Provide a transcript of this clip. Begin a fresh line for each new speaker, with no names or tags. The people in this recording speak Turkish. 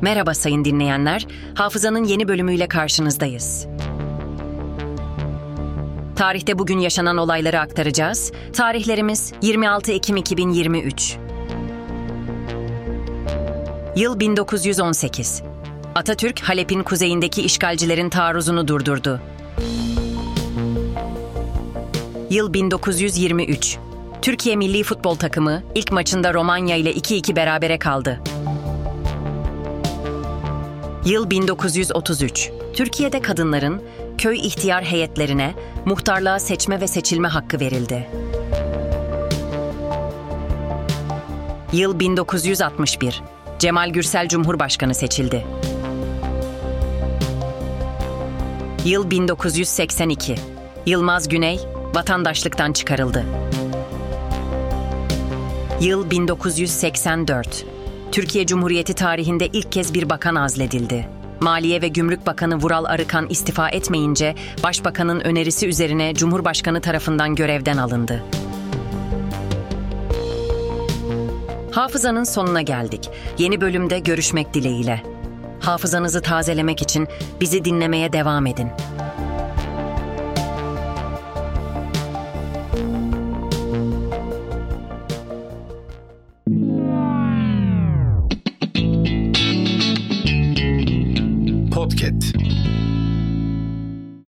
Merhaba sayın dinleyenler. Hafızanın yeni bölümüyle karşınızdayız. Tarihte bugün yaşanan olayları aktaracağız. Tarihlerimiz 26 Ekim 2023. Yıl 1918. Atatürk, Halep'in kuzeyindeki işgalcilerin taarruzunu durdurdu. Yıl 1923. Türkiye milli futbol takımı ilk maçında Romanya ile 2-2 berabere kaldı. Yıl 1933. Türkiye'de kadınların köy ihtiyar heyetlerine muhtarlığa seçme ve seçilme hakkı verildi. Yıl 1961. Cemal Gürsel Cumhurbaşkanı seçildi. Yıl 1982. Yılmaz Güney vatandaşlıktan çıkarıldı. Yıl 1984. Türkiye Cumhuriyeti tarihinde ilk kez bir bakan azledildi. Maliye ve Gümrük Bakanı Vural Arıkan istifa etmeyince Başbakanın önerisi üzerine Cumhurbaşkanı tarafından görevden alındı. Hafızanın sonuna geldik. Yeni bölümde görüşmek dileğiyle. Hafızanızı tazelemek için bizi dinlemeye devam edin. Podcast.